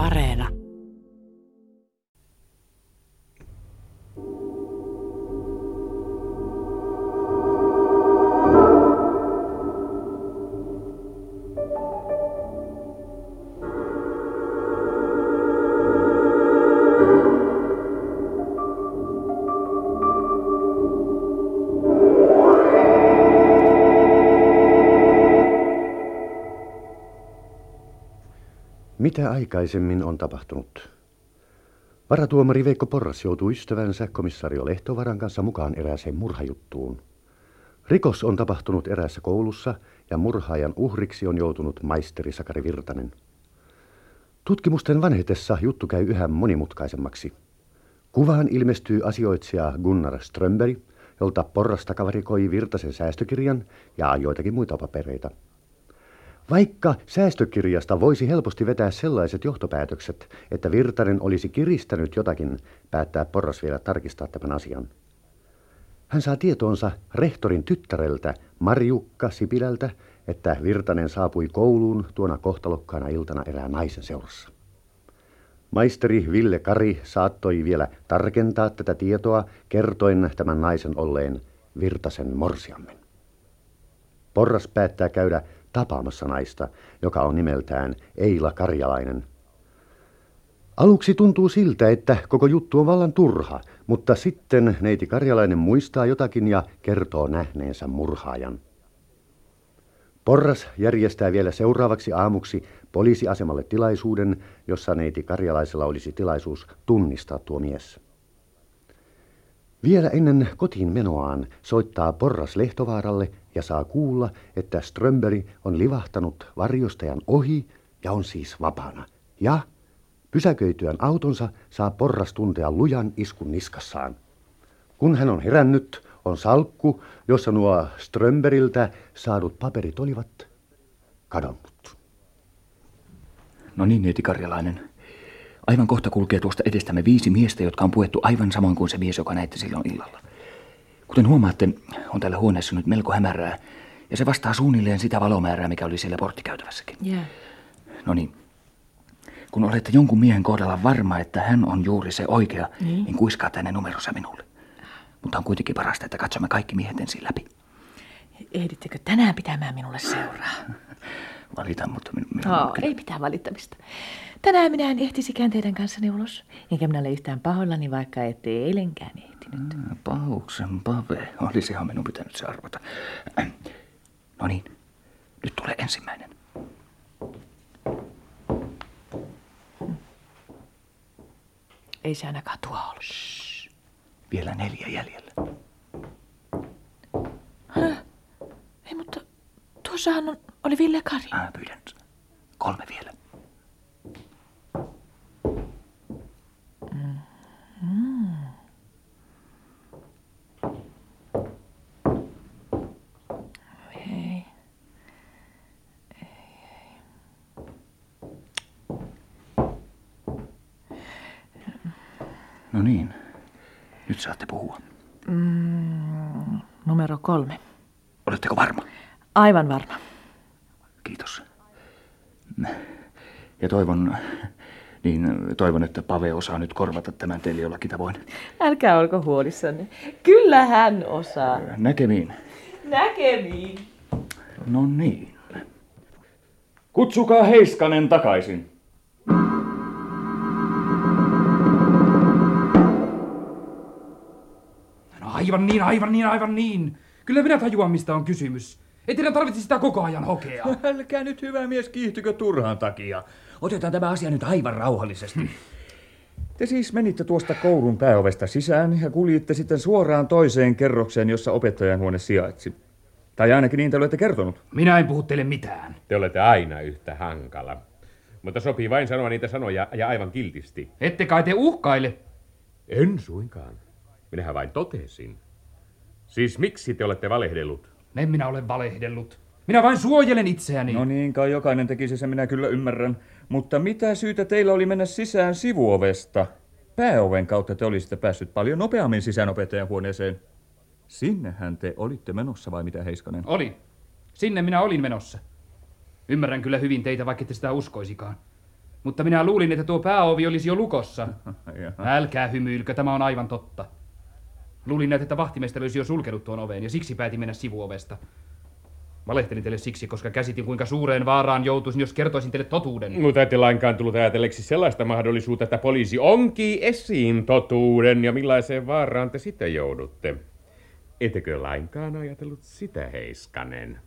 Areena. Mitä aikaisemmin on tapahtunut? Varatuomari Veikko Porras joutui ystävänsä komissario Lehtovaran kanssa mukaan erääseen murhajuttuun. Rikos on tapahtunut eräässä koulussa ja murhaajan uhriksi on joutunut maisteri Sakari Virtanen. Tutkimusten vanhetessa juttu käy yhä monimutkaisemmaksi. Kuvaan ilmestyy asioitsija Gunnar Strömberg, jolta Porras takavarikoi Virtasen säästökirjan ja joitakin muita papereita. Vaikka säästökirjasta voisi helposti vetää sellaiset johtopäätökset, että Virtanen olisi kiristänyt jotakin, päättää Porras vielä tarkistaa tämän asian. Hän saa tietoonsa rehtorin tyttäreltä Marjukka Sipilältä, että Virtanen saapui kouluun tuona kohtalokkaana iltana erään naisen seurassa. Maisteri Ville Kari saattoi vielä tarkentaa tätä tietoa kertoen tämän naisen olleen Virtasen morsiammen. Porras päättää käydä tapaamassa naista, joka on nimeltään Eila Karjalainen. Aluksi tuntuu siltä, että koko juttu on vallan turha, mutta sitten neiti Karjalainen muistaa jotakin ja kertoo nähneensä murhaajan. Porras järjestää vielä seuraavaksi aamuksi poliisiasemalle tilaisuuden, jossa neiti Karjalaisella olisi tilaisuus tunnistaa tuo mies. Vielä ennen kotiin menoaan soittaa Porras Lehtovaaralle ja saa kuulla, että Strömberg on livahtanut varjostajan ohi ja on siis vapaana. Ja pysäköityään autonsa saa Porras tuntea lujan iskun niskassaan. Kun hän on herännyt, on salkku, jossa nuo Strömberiltä saadut paperit olivat kadonnut. No niin, neiti Karjalainen. Aivan kohta kulkee tuosta edestämme viisi miestä, jotka on puettu aivan samoin kuin se mies, joka näitte silloin illalla. Kuten huomaatte, on täällä huoneessa nyt melko hämärää, ja se vastaa suunnilleen sitä valomäärää, mikä oli siellä porttikäytävässäkin. Yeah. No niin. Kun olette jonkun miehen kohdalla varma, että hän on juuri se oikea, niin, niin kuiskaa tänne numerossa minulle. Mutta on kuitenkin parasta, että katsomme kaikki miehet ensin läpi. Ehdittekö tänään pitämään minulle seuraa? Valitan, mutta min, minun No, ei mitään valittamista. Tänään minä en ehtisikään teidän kanssanne ulos. Enkä minä ole yhtään pahoillani, vaikka ette eilenkään ehtinyt. Pauksen pave. Olisihan minun pitänyt se arvata. No niin, nyt tulee ensimmäinen. Ei se ainakaan tuo ollut. Vielä neljä jäljellä. Ei, mutta tuossahan on, oli Ville Kari. Mä pyydän kolme vielä. Ei. No niin, nyt saatte puhua. Numero kolme. Oletteko varma? Aivan varma. Kiitos. Ja toivon, niin toivon, että Pave osaa nyt korvata tämän teille jollakin tavoin. Älkää olko huolissanne. Kyllä hän osaa. Näkemiin. Näkemiin. No niin. Kutsukaa Heiskanen takaisin. Aivan niin, aivan niin, aivan niin. Kyllä minä tajuan, mistä on kysymys. Ei teidän tarvitse sitä koko ajan hokea. Älkää nyt hyvä mies kiihtykö turhaan takia. Otetaan tämä asia nyt aivan rauhallisesti. Te siis menitte tuosta koulun pääovesta sisään ja kuljitte sitten suoraan toiseen kerrokseen, jossa opettajan huone sijaitsi. Tai ainakin niin te olette kertonut. Minä en puhu teille mitään. Te olette aina yhtä hankala. Mutta sopii vain sanoa niitä sanoja ja aivan kiltisti. Ette kai te uhkaile. En suinkaan. Minähän vain totesin. Siis miksi te olette valehdellut? En minä ole valehdellut. Minä vain suojelen itseäni. No niin, kai jokainen tekisi se, minä kyllä ymmärrän. Mutta mitä syytä teillä oli mennä sisään sivuovesta? Pääoven kautta te olisitte päässyt paljon nopeammin sisään opettajan huoneeseen. Sinnehän te olitte menossa vai mitä Heiskanen? Oli. Sinne minä olin menossa. Ymmärrän kyllä hyvin teitä, vaikka ette sitä uskoisikaan. Mutta minä luulin, että tuo pääovi olisi jo lukossa. Älkää hymyilkö, tämä on aivan totta. Luulin näet, että vahtimestari olisi jo sulkenut tuon oveen ja siksi päätin mennä sivuovesta. Valehtelin teille siksi, koska käsitin kuinka suureen vaaraan joutuisin, jos kertoisin teille totuuden. Mutta ette lainkaan tullut ajatelleeksi sellaista mahdollisuutta, että poliisi onkii esiin totuuden ja millaiseen vaaraan te sitten joudutte. Ettekö lainkaan ajatellut sitä, Heiskanen?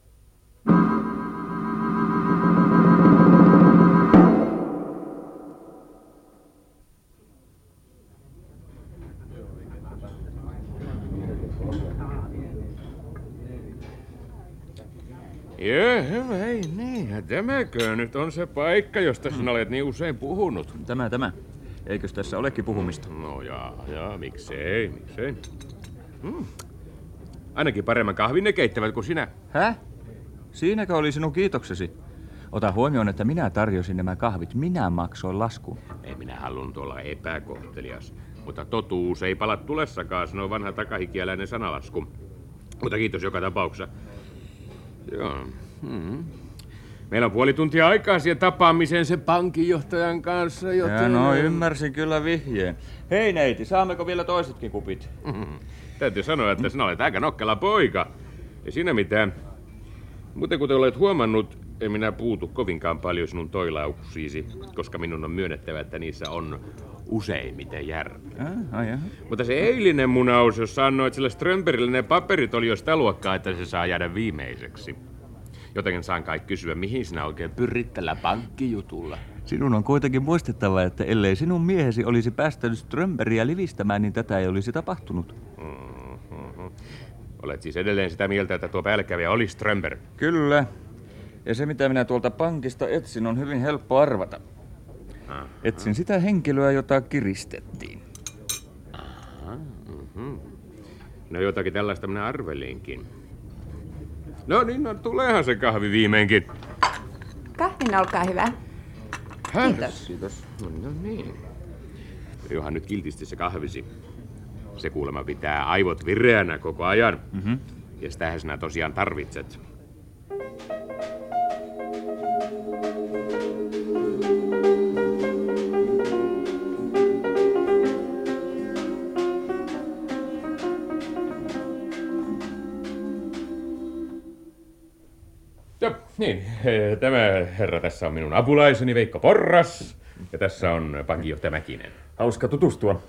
Tämäkö nyt on se paikka, josta sinä olet niin usein puhunut? Tämä, tämä. Eikös tässä olekin puhumista? No jaa, jaa, miksei, miksei. Hmm. Ainakin paremman kahvin ne keittävät kuin sinä. Häh? Siinäkö oli sinun kiitoksesi? Ota huomioon, että minä tarjosin nämä kahvit. Minä maksoin laskun. Ei minä halunnut olla epäkohtelias. Mutta totuus ei pala tulessakaan, sanoo vanha takahikiäläinen sanalasku. Mutta kiitos joka tapauksessa. Joo. Hmm. Meillä on puoli tuntia aikaa siihen tapaamiseen sen pankinjohtajan kanssa, joten... Ja no, ymmärsin kyllä vihjeen. Hei neiti, saammeko vielä toisetkin kupit? Hmm. Täytyy sanoa, että sinä olet aika nokkela poika. Ei siinä mitään. Mutta kuten olet huomannut, en minä puutu kovinkaan paljon sinun toilauksiisi, koska minun on myönnettävä, että niissä on useimmiten järkeä. Ah, ai. Mutta se eilinen munaus, jos sanoit sille Strömberille ne paperit, oli jo sitä luokkaa, että se saa jäädä viimeiseksi. Joten saan kai kysyä, mihin sinä oikein pyrit tällä pankkijutulla? Sinun on kuitenkin muistettava, että ellei sinun miehesi olisi päästänyt Strömberiä livistämään, niin tätä ei olisi tapahtunut. Mm-hmm. Olet siis edelleen sitä mieltä, että tuo päällekävijä oli Strömberg? Kyllä. Ja se, mitä minä tuolta pankista etsin, on hyvin helppo arvata. Aha. Etsin sitä henkilöä, jota kiristettiin. Aha, mm-hmm. No jotakin tällaista minä arvelinkin. No niin, no tuleehan se kahvi viimeinkin. Kahvin, olkaa hyvä. Kiitos. Kiitos. No, no niin. Johan nyt kiltisti se kahvisi. Se kuulemma pitää aivot vireänä koko ajan. Mm-hmm. Ja sitähän sinä tosiaan tarvitset. Niin, eh, tämä herra tässä on minun apulaiseni Veikko Porras. Ja tässä on pankinjohtaja Mäkinen. Hauska tutustua.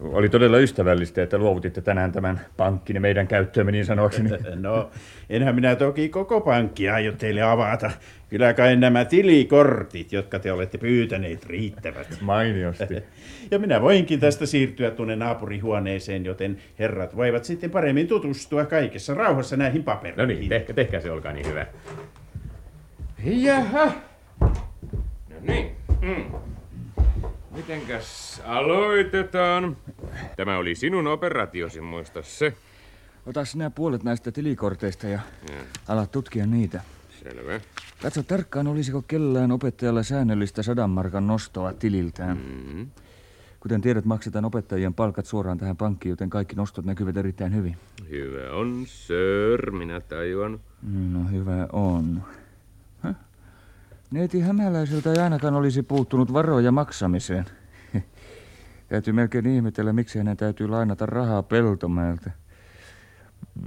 Oli todella ystävällistä, että luovutitte tänään tämän pankkini meidän käyttöömme niin sanoakseni. No, enhän minä toki koko pankkia aio teille avata. Kyllä kai nämä tilikortit, jotka te olette pyytäneet, riittävät. Mainiosti. Ja minä voinkin tästä siirtyä tuonne naapurihuoneeseen, joten herrat voivat sitten paremmin tutustua kaikessa rauhassa näihin papereihin. No niin, tehkää, tehkää se, olkaa niin hyvä. Jaha. No niin. Mm. Mitenkäs aloitetaan? Tämä oli sinun operatiosi, muista se. Ota sinä puolet näistä tilikorteista ja ala tutkia niitä. Selvä. Katso tarkkaan, olisiko kellään opettajalla säännöllistä sadan markan nostoa tililtään. Mm. Kuten tiedät, maksetaan opettajien palkat suoraan tähän pankkiin, joten kaikki nostot näkyvät erittäin hyvin. Hyvä on, sir, minä tajuan. No hyvä on. Neiti Hämäläiseltä ei ainakaan olisi puuttunut varoja maksamiseen. Täytyy melkein ihmetellä, miksi hänen täytyy lainata rahaa Peltomäeltä.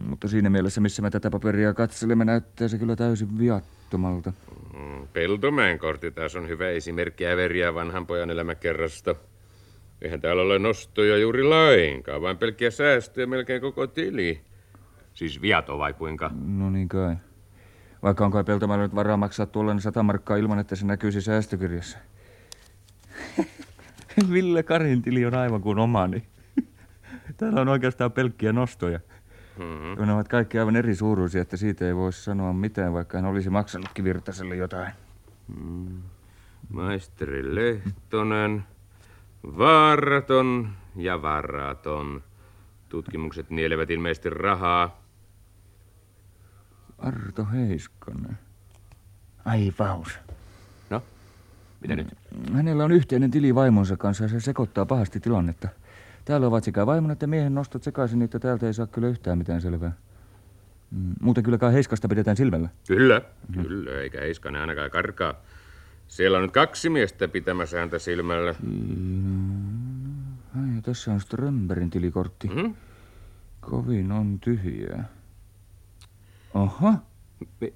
Mutta siinä mielessä, missä me tätä paperia katselemme, näyttää se kyllä täysin viattomalta. Mm, Peltomäen kortti taas on hyvä esimerkki äveriä vanhan pojan elämäkerrasta. Eihän täällä ole nostoja juuri lainkaan, vaan pelkkiä säästöjä melkein koko tili. Siis viato vai kuinka? No niin kai. Vaikka on kai Peltomäellä nyt varaa maksaa tuollainen sata markkaa ilman, että se näkyisi säästökirjassa. Ville Karin tili on aivan kuin omani. Täällä on oikeastaan pelkkiä nostoja. Mm-hmm. Ne ovat kaikki aivan eri suuruisia, että siitä ei voisi sanoa mitään, vaikka hän olisi maksanutkin Virtaselle jotain. Mm. Maisteri Lehtonen, vaaraton ja varaton. Tutkimukset nielevät ilmeisesti rahaa. Arto Heiskanen. Ai vaus. No, mitä nyt? Hänellä on yhteinen tili vaimonsa kanssa ja se sekoittaa pahasti tilannetta. Täällä ovat sekä vaimon että miehen nostot sekaisin, että täältä ei saa kyllä yhtään mitään selvää. Mm, Muuten kyllä kai Heiskasta pidetään silmällä. Kyllä, kyllä, eikä Heiskanen ainakaan karkaa. Siellä on nyt kaksi miestä pitämässä häntä silmällä. Ai, tässä on Strömberin tilikortti. Hmm? Kovin on tyhjää. Oho, Mi-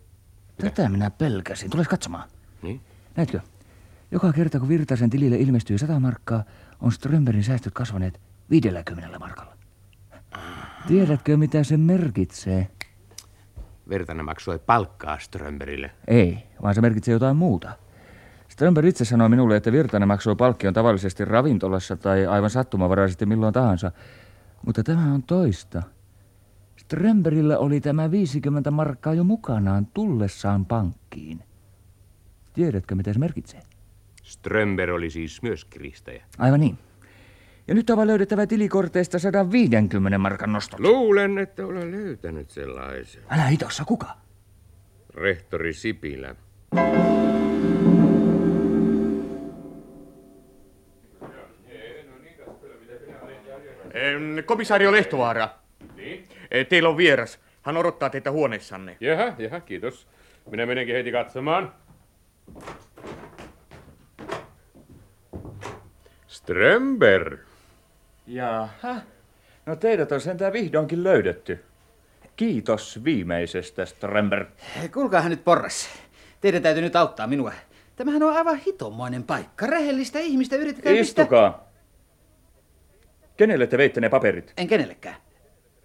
tätä minä pelkäsin. Tules katsomaan. Niin? Näetkö? Joka kerta kun Virtasen tilille ilmestyy 100 markkaa, on Strömberin säästöt kasvaneet 50 markalla. Tiedätkö, mitä se merkitsee? Virtanen maksoi palkkaa Strömberille. Ei, vaan se merkitsee jotain muuta. Strömberg itse sanoi minulle, että Virtanen maksoi palkkion tavallisesti ravintolassa tai aivan sattumavaraisesti milloin tahansa. Mutta tämä on toista. Strömbergillä oli tämä 50 markkaa jo mukanaan tullessaan pankkiin. Tiedätkö, mitä se merkitsee? Strömber oli siis myös kiristäjä. Aivan niin. Ja nyt on vain löydettävä tilikorteista 150 markan nostot. Luulen, että olen löytänyt sellaisen. Älä hitossa, kuka? Rehtori Sipilä. Em, Komisario Lehtovaara. Teillä on vieras. Hän odottaa teitä huoneessanne. Jaha, jaha, kiitos. Minä menenkin heti katsomaan. Strömber. Jaha. No teidät on sentään vihdoinkin löydetty. Kiitos viimeisestä, Strömber. Kuulkaahan nyt porras. Teidän täytyy nyt auttaa minua. Tämähän on aivan hitomoinen paikka. Rehellistä ihmistä yritetään. Istukaa. Kenelle te veitte ne paperit? En kenellekään.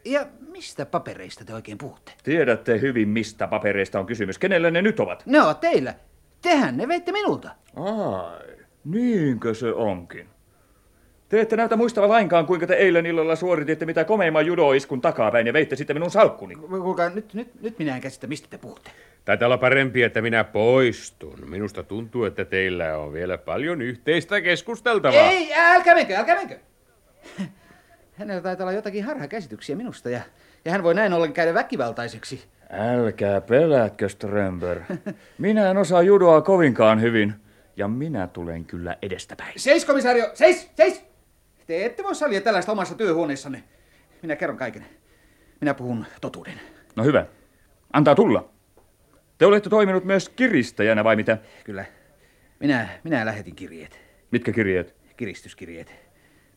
Ja mistä papereista te oikein puhutte? Tiedätte hyvin, mistä papereista on kysymys. Kenelle ne nyt ovat? Ne ovat teillä. Tehän ne veitte minulta. Ai, niinkö se onkin? Te ette näytä muistavan lainkaan, kuinka te eilen illalla suorititte mitä komeimman judoiskun takapäin ja veitte sitten minun salkkuni. Kuulkaa, nyt, nyt, nyt minä en käsitä, mistä te puhutte. Taitaa olla parempi, että minä poistun. Minusta tuntuu, että teillä on vielä paljon yhteistä keskusteltavaa. Ei, älkää menkö, älkää menkö. Hänellä taitaa olla jotakin harhakäsityksiä minusta ja, ja hän voi näin ollen käydä väkivaltaiseksi. Älkää pelätkö, Strömber. Minä en osaa judoa kovinkaan hyvin. Ja minä tulen kyllä edestäpäin. Seis, komisario, seis, seis! Te ette voi salia tällaista omassa työhuoneessanne. Minä kerron kaiken. Minä puhun totuuden. No hyvä. Antaa tulla. Te olette toiminut myös kiristäjänä vai mitä? Kyllä. Minä, minä lähetin kirjeet. Mitkä kirjeet? Kiristyskirjeet.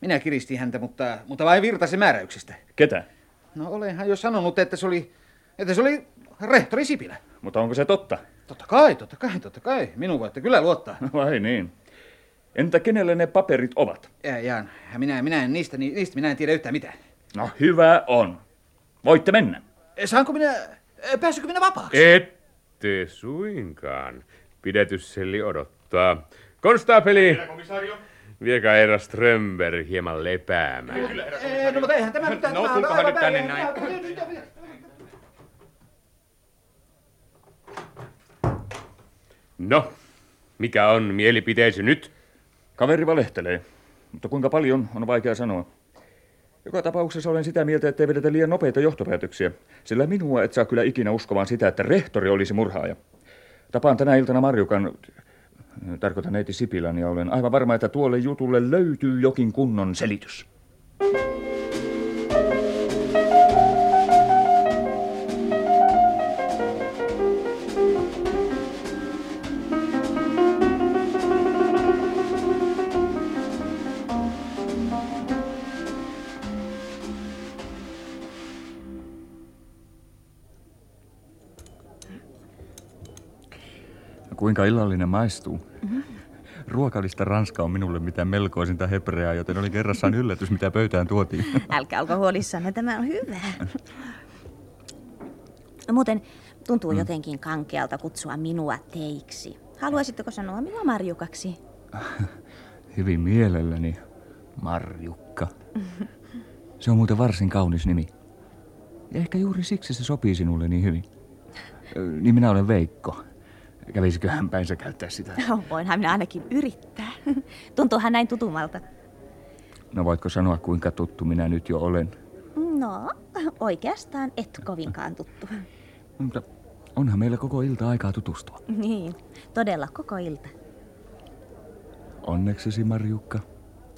Minä kiristin häntä, mutta, mutta vain Virtasen määräyksestä. Ketä? No olenhan jo sanonut, että se oli, että se oli rehtori Sipilä. Mutta onko se totta? Totta kai, totta kai, totta kai. Minun voitte kyllä luottaa. Vai niin. Entä kenelle ne paperit ovat? Ja, ja minä, minä en niistä, ni- niistä minä en tiedä yhtään mitään. No hyvä on. Voitte mennä. Saanko minä, pääsykö minä vapaaksi? Ette suinkaan. Pidätysselli odottaa. Konstaapeli! Komisario? Viekää herra Strömber hieman lepäämään. Eh, no mutta eihän tämä mitään. No, tulkohan nyt tänne näin. No, mikä on mielipiteesi nyt? Kaveri valehtelee, mutta kuinka paljon on vaikea sanoa. Joka tapauksessa olen sitä mieltä, ettei vedetä liian nopeita johtopäätöksiä, sillä minua et saa kyllä ikinä uskomaan sitä, että rehtori olisi murhaaja. Tapaan tänä iltana Marjukan, tarkoitan neiti Sipilän, ja olen aivan varma, että tuolle jutulle löytyy jokin kunnon selitys. Kuinka illallinen maistuu? Ruokalista Ranska on minulle mitä melkoisinta hebreaa, joten oli kerrassaan yllätys, mitä pöytään tuotiin. Älkää olko huolissanne, tämä on hyvä. Muuten tuntuu jotenkin kankealta kutsua minua teiksi. Haluaisitteko sanoa minua Marjukaksi? Hyvin mielelläni, Marjukka. Se on muuten varsin kaunis nimi. Ja ehkä juuri siksi se sopii sinulle niin hyvin. Niin minä olen Veikko. Kävisiköhän päinsä käyttää sitä? Oh, voinhan minä ainakin yrittää. Tuntuuhan näin tutumalta. No voitko sanoa, kuinka tuttu minä nyt jo olen? No, oikeastaan et kovinkaan tuttu. Mutta onhan meillä koko ilta aikaa tutustua. Niin, todella koko ilta. Onneksesi, Marjukka.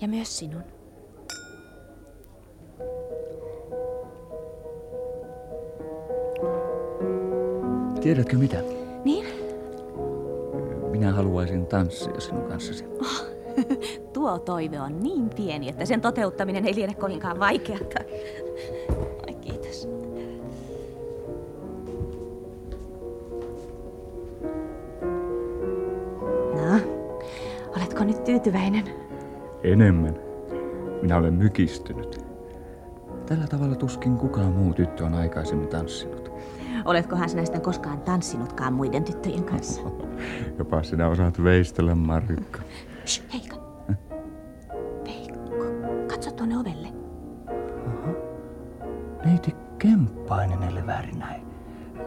Ja myös sinun. Tiedätkö mitä? Niin? minä haluaisin tanssia sinun kanssasi. Tuo toive on niin pieni, että sen toteuttaminen ei liene kovinkaan vaikeata. Ai kiitos. No, oletko nyt tyytyväinen? Enemmän. Minä olen mykistynyt. Tällä tavalla tuskin kukaan muu tyttö on aikaisemmin tanssinut. Oletkohan sinä sitä koskaan tanssinutkaan muiden tyttöjen kanssa? Jopa sinä osaat veistellä, Marjukka. Shh, Heika. Veikko, katso tuonne ovelle. Neiti Kemppainen eli väärin näin.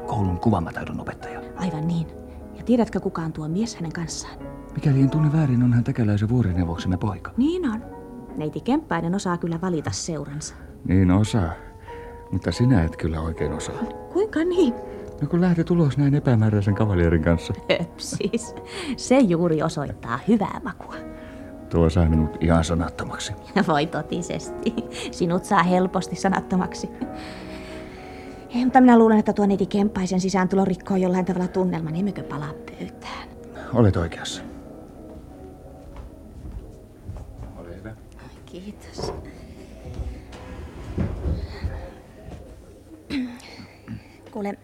Koulun kuvamataidon opettaja. Aivan niin. Ja tiedätkö kuka on tuo mies hänen kanssaan? Mikäli en tunne väärin, on hän täkäläisen vuorineuvoksemme poika. Niin on. Neiti Kemppainen osaa kyllä valita seuransa. Niin osaa. Mutta sinä et kyllä oikein osaa. Kuinka niin? No kun lähdet ulos näin epämääräisen kavalierin kanssa. Höpsis. Se juuri osoittaa hyvää makua. Tuo sai minut ihan sanattomaksi. Voi totisesti. Sinut saa helposti sanattomaksi. Ei, mutta minä luulen, että tuo neiti Kemppaisen sisääntulo rikkoo jollain tavalla tunnelman. Emmekö palaa pöytään? Olet oikeassa. Ole hyvä. Kiitos. Kuule,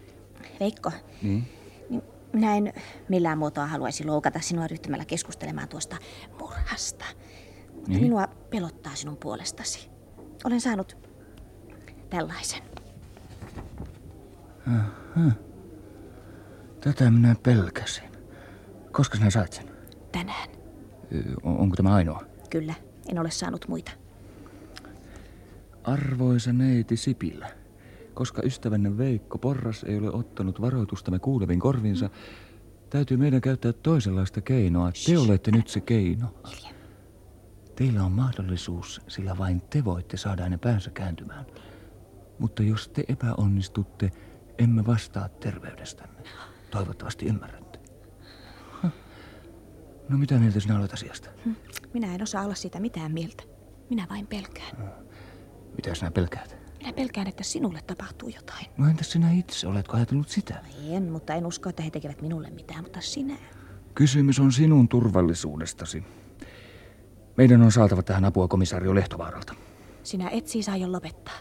Veikko, Niin? niin minä en millään muotoa haluaisi loukata sinua ryhtymällä keskustelemaan tuosta murhasta. Mutta Niin? minua pelottaa sinun puolestasi. Olen saanut tällaisen. Aha. Tätä minä pelkäsin. Koska sinä sait sen? Tänään. On- Onko tämä ainoa? Kyllä, en ole saanut muita. Arvoisa neiti Sipilä, koska ystävänne Veikko Porras ei ole ottanut varoitustamme kuulevin korvinsa, täytyy meidän käyttää toisenlaista keinoa. Te olette nyt se keino. Teillä on mahdollisuus, sillä vain te voitte saada hänen päänsä kääntymään. Mutta jos te epäonnistutte, emme vastaa terveydestänne. Toivottavasti ymmärrätte. No mitä mieltä sinä olet asiasta? Hm, Minä en osaa olla siitä mitään mieltä. Minä vain pelkään. Mitä sinä pelkäät? Minä pelkään, että sinulle tapahtuu jotain. No entäs sinä itse, oletko ajatellut sitä? En, mutta en usko, että he tekevät minulle mitään, mutta sinä. Kysymys on sinun turvallisuudestasi. Meidän on saatava tähän apua komisario Lehtovaaralta. Sinä et siis aio lopettaa.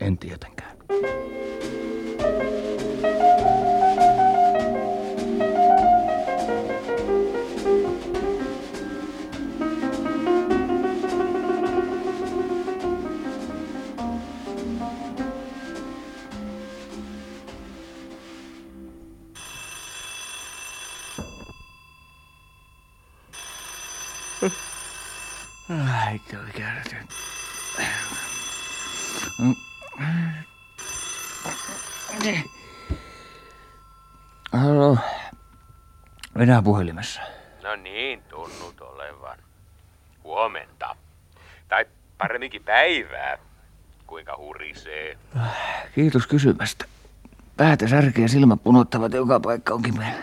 En tietenkään. Ai, Halo. Venä puhelimessa. No niin, tunnut olevan. Huomenta. Tai paremminkin päivää. Kuinka hurisee. Kiitos kysymästä. Päätä särkeä ja silmät punottavat joka paikka onkin meillä.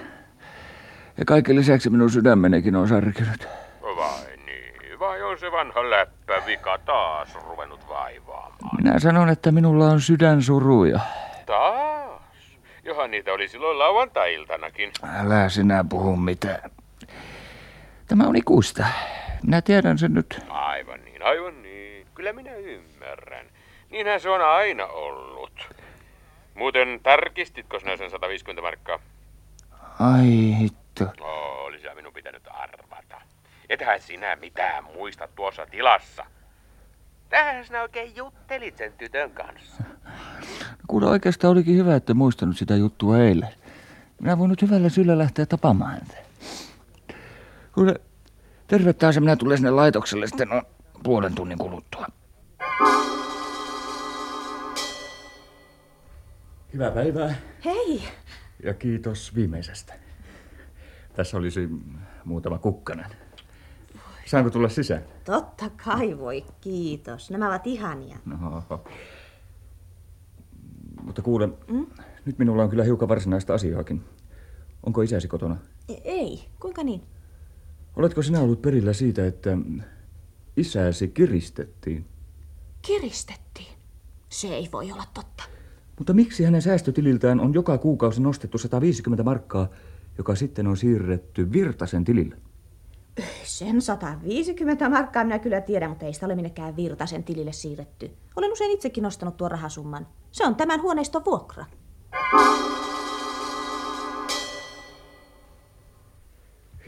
Ja kaiken lisäksi minun sydämenekin on särkynyt. Vai niin, vai on se vanha läppävika taas ruvennut vaivaamaan? Minä sanon, että minulla on sydänsuruja. Taas? Johan niitä oli silloin lauantai-iltanakin. Älä sinä puhu mitään. Tämä on ikuista. Minä tiedän sen nyt. Aivan niin, aivan niin. Kyllä minä ymmärrän. Niinhän se on aina ollut. Muuten tarkistitko sinä sen 150 markkaa? Ai hitto. Olisi minun pitänyt arvata. Ethän sinä mitään muista tuossa tilassa. Tähän sinä oikein juttelit sen tytön kanssa. Kuule oikeastaan olikin hyvä, että muistanut sitä juttua eilen. Minä voin nyt hyvällä syyllä lähteä tapaamaan häntä. Kuule, terve taas ja minä tulen sinne laitokselle sitten noin puolen tunnin kuluttua. Hyvää päivää Hei! ja kiitos viimeisestä. Tässä olisi muutama kukkanen. Saanko tulla sisään? Totta kai voi, kiitos. Nämä ovat ihania. No. Mutta kuule, mm? nyt minulla on kyllä hiukan varsinaista asiaakin. Onko isäsi kotona? E- Ei, kuinka niin? Oletko sinä ollut perillä siitä, että isäsi kiristettiin? Kiristettiin. Se ei voi olla totta. Mutta miksi hänen säästötililtään on joka kuukausi nostettu 150 markkaa, joka sitten on siirretty Virtasen tilille. Sen 150 markkaa minä kyllä tiedän, mutta ei sitä ole minnekään Virtasen tilille siirretty. Olen usein itsekin nostanut tuon rahasumman. Se on tämän huoneiston vuokra.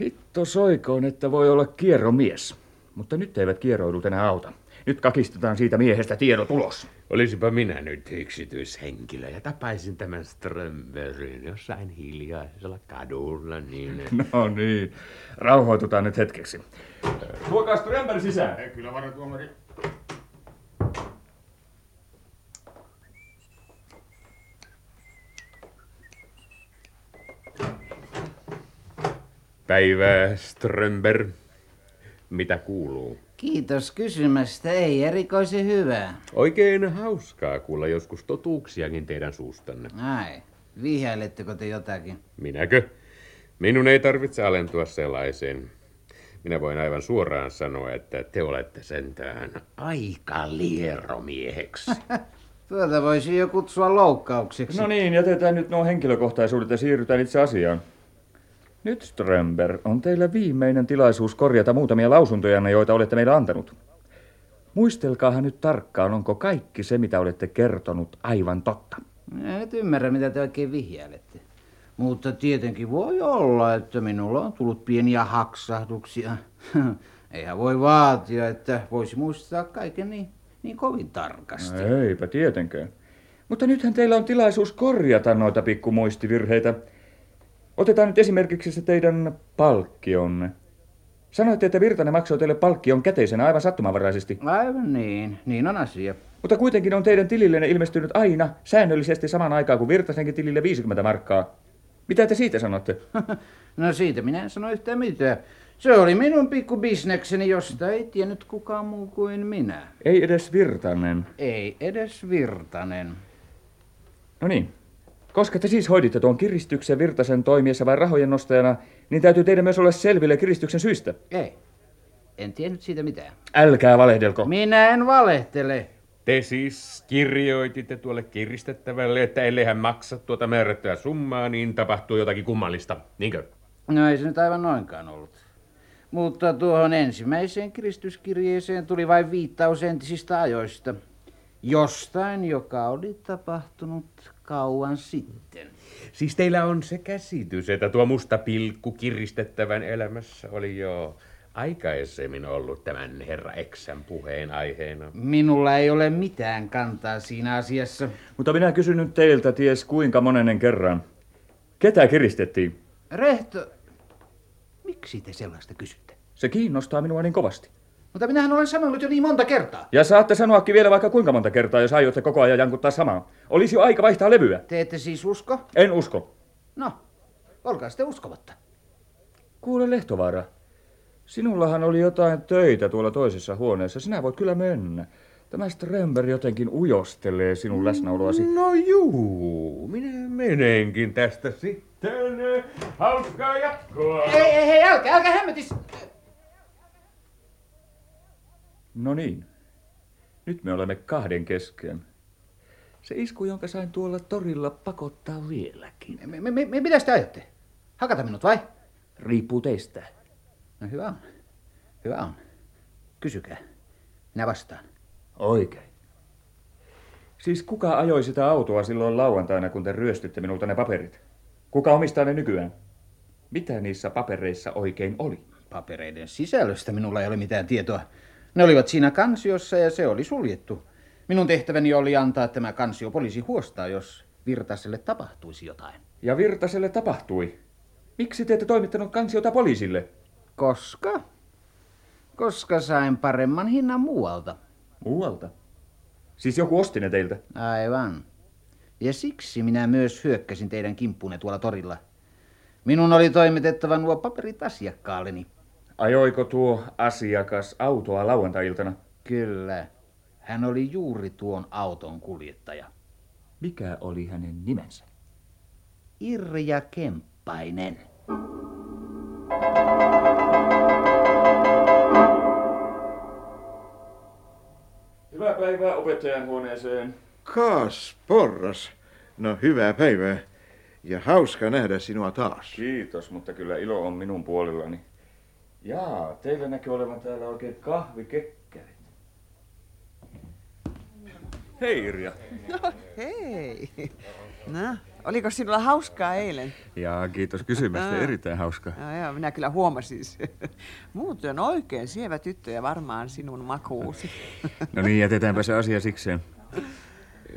Hitto soikoon, että voi olla kierromies. Mutta nyt eivät kierroidut enää auta. Nyt kakistetaan siitä miehestä tiedot ulos. Olisipa minä nyt yksityishenkilö ja tapaisin tämän Strömbergin jossain hiljaisella kadulla, niin... No niin, rauhoitutaan nyt hetkeksi. Tuokaa Strömberg sisään. Kyllä varatuomari. Päivää, Strömberg. Mitä kuuluu? Kiitos kysymästä, ei erikoisen hyvää. Oikein hauskaa kuulla joskus totuuksiakin teidän suustanne. Ai, vihjailetteko te jotakin? Minäkö? Minun ei tarvitse alentua sellaiseen. Minä voin aivan suoraan sanoa, että te olette sentään aika lieromieheksi. Tuota voisi jo kutsua loukkaukseksi. No niin, jätetään nyt nuo henkilökohtaisuudet ja siirrytään itse asiaan. Nyt, Strömberg, on teillä viimeinen tilaisuus korjata muutamia lausuntojanne, joita olette meille antanut. Muistelkaahan nyt tarkkaan, onko kaikki se, mitä olette kertonut, aivan totta. Nyt ymmärrä, mitä te oikein vihjailette. Mutta tietenkin voi olla, että minulla on tullut pieniä haksahduksia. Eihän voi vaatia, että voisi muistaa kaiken niin, niin kovin tarkasti. Eipä tietenkään. Mutta nythän teillä on tilaisuus korjata noita pikkumuistivirheitä. Otetaan nyt esimerkiksi se teidän palkkionne. Sanoitte, että Virtanen maksoi teille palkkion käteisenä aivan sattumanvaraisesti. Aivan niin, niin on asia. Mutta kuitenkin on teidän tilillenne ilmestynyt aina säännöllisesti saman aikaan kuin Virtasenkin tilille 50 markkaa. Mitä te siitä sanotte? no siitä minä en sano yhtään mitään. Se oli minun pikku bisnekseni, josta ei tiennyt kukaan muu kuin minä. Ei edes Virtanen. Ei edes Virtanen. No niin. Koska te siis hoiditte tuon kiristyksen Virtasen toimiessa vai rahojen nostajana, niin täytyy teidän myös olla selville kiristyksen syistä. Ei. En tiennyt siitä mitään. Älkää valehdelko. Minä en valehtele. Te siis kirjoititte tuolle kiristettävälle, että ellei hän maksa tuota määrättyä summaa, niin tapahtuu jotakin kummallista, niinkö? No ei se nyt aivan noinkaan ollut. Mutta tuohon ensimmäiseen kiristyskirjeeseen tuli vain viittaus entisistä ajoista. Jostain, joka oli tapahtunut kauan sitten. Siis teillä on se käsitys, että tuo musta pilkku kiristettävän elämässä oli jo aikaisemmin ollut tämän herra Eksän puheen aiheena. Minulla ei ole mitään kantaa siinä asiassa. Mutta minä kysyn nyt teiltä ties kuinka monennen kerran. Ketä kiristettiin? Rehto, miksi te sellaista kysytte? Se kiinnostaa minua niin kovasti. Mutta minähän olen sanonut jo niin monta kertaa. Ja saatte sanoakin vielä vaikka kuinka monta kertaa, jos aiotte koko ajan jankuttaa samaa. Olisi jo aika vaihtaa levyä. Te ette siis usko? En usko. No, olkaa sitten uskomatta. Kuule Lehtovaara, sinullahan oli jotain töitä tuolla toisessa huoneessa. Sinä voit kyllä mennä. Tämä Strömberg jotenkin ujostelee sinun läsnäoloasi. No juu, minä menenkin tästä sitten. Hauskaa jatkoa. Ei, ei, ei, älkää, älkää hämmetis. No niin. Nyt me olemme kahden kesken. Se isku, jonka sain tuolla torilla, pakottaa vieläkin. Me, me, me, mitä te ajatte? Hakata minut vai? Riippuu teistä. No hyvä on. Hyvä on. Kysykää. Minä vastaan. Oikein. Siis kuka ajoi sitä autoa silloin lauantaina, kun te ryöstytte minulta ne paperit? Kuka omistaa ne nykyään? Mitä niissä papereissa oikein oli? Papereiden sisällöstä minulla ei ole mitään tietoa. Ne olivat siinä kansiossa ja se oli suljettu. Minun tehtäväni oli antaa tämä kansio poliisi huostaa, jos Virtaselle tapahtuisi jotain. Ja Virtaselle tapahtui. Miksi te ette toimittanut kansiota poliisille? Koska? Koska sain paremman hinnan muualta. Muualta? Siis joku osti ne teiltä? Aivan. Ja siksi minä myös hyökkäsin teidän kimppuunne tuolla torilla. Minun oli toimitettava nuo paperit asiakkaalleni. Ajoiko tuo asiakas autoa lauantai-iltana? Kyllä. Hän oli juuri tuon auton kuljettaja. Mikä oli hänen nimensä? Irja Kemppainen. Hyvää päivää opettajan huoneeseen. Kaas porras. No hyvää päivää. Ja hauska nähdä sinua taas. Kiitos, mutta kyllä ilo on minun puolellani. Jaa, teillä näkyy olevan täällä oikein kahvikekkerit. Hei Irja. No hei. No, oliko sinulla hauskaa eilen? Jaa, kiitos kysymästä. Erittäin hauskaa. No joo, minä kyllä huomasin sen. Muuten oikein sievä tyttöjä varmaan sinun makuusi. No niin, jätetäänpä se asia sikseen.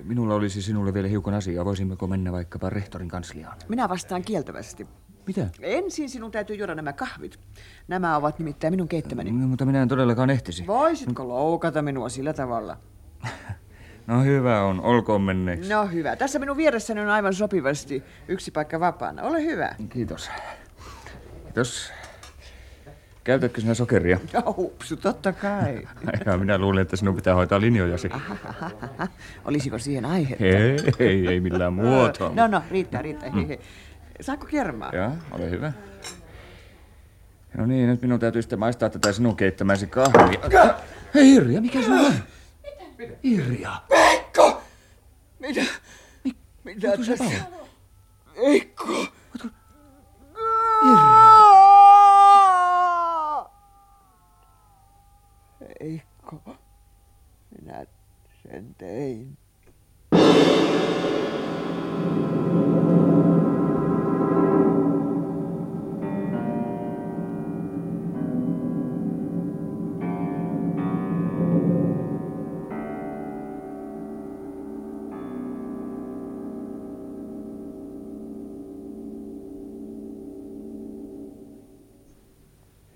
Minulla olisi sinulle vielä hiukan asiaa. Voisimmeko mennä vaikkapa rehtorin kansliaan? Minä vastaan kieltävästi. Mitä? Ensin sinun täytyy juoda nämä kahvit. Nämä ovat nimittäin minun keittämäni. No, mutta minä en todellakaan ehtisi. Voisitko loukata minua sillä tavalla? No hyvä on, olkoon menneeksi. No hyvä. Tässä minun vieressäni on aivan sopivasti yksi paikka vapaana. Ole hyvä. Kiitos. Kiitos. Käytätkö sinä sokeria? Hupsu, totta kai. Ja minä luulin, että sinun pitää hoitaa linjojasi. Olisiko siihen aihetta? Ei, ei, ei millään muotoa. No, no, riittää, riittää. Mm. Saako kermaa? Joo, ole hyvä. No niin, nyt minun täytyy sitten maistaa tätä sinun keittämäsi kahvia. Hei Irja, mikä sinulla on? Irja. Veikko! Mitä? Mitä tässä? Veikko! Veikko, minä sen tein.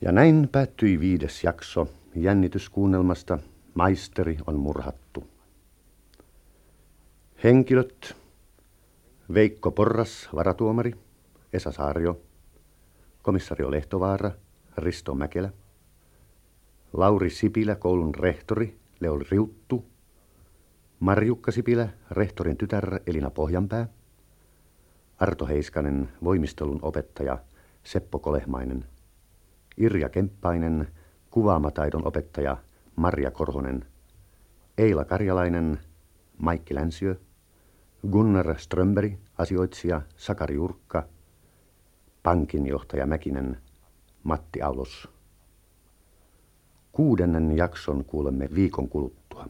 Ja näin päättyi viides jakso jännityskuunnelmasta Maisteri on murhattu. Henkilöt. Veikko Porras, varatuomari, Esa Saario, komissario Lehtovaara, Risto Mäkelä, Lauri Sipilä, koulun rehtori, Leoli Riuttu, Marjukka Sipilä, rehtorin tytär Elina Pohjanpää, Arto Heiskanen, voimistelun opettaja Seppo Kolehmainen, Irja Kemppainen, kuvaamataidon opettaja Marja Korhonen, Eila Karjalainen, Maikki Länsiö, Gunnar Strömberg, asioitsija Sakari Jurkka, pankinjohtaja Mäkinen, Matti Aulos. Kuudennen jakson kuulemme viikon kuluttua.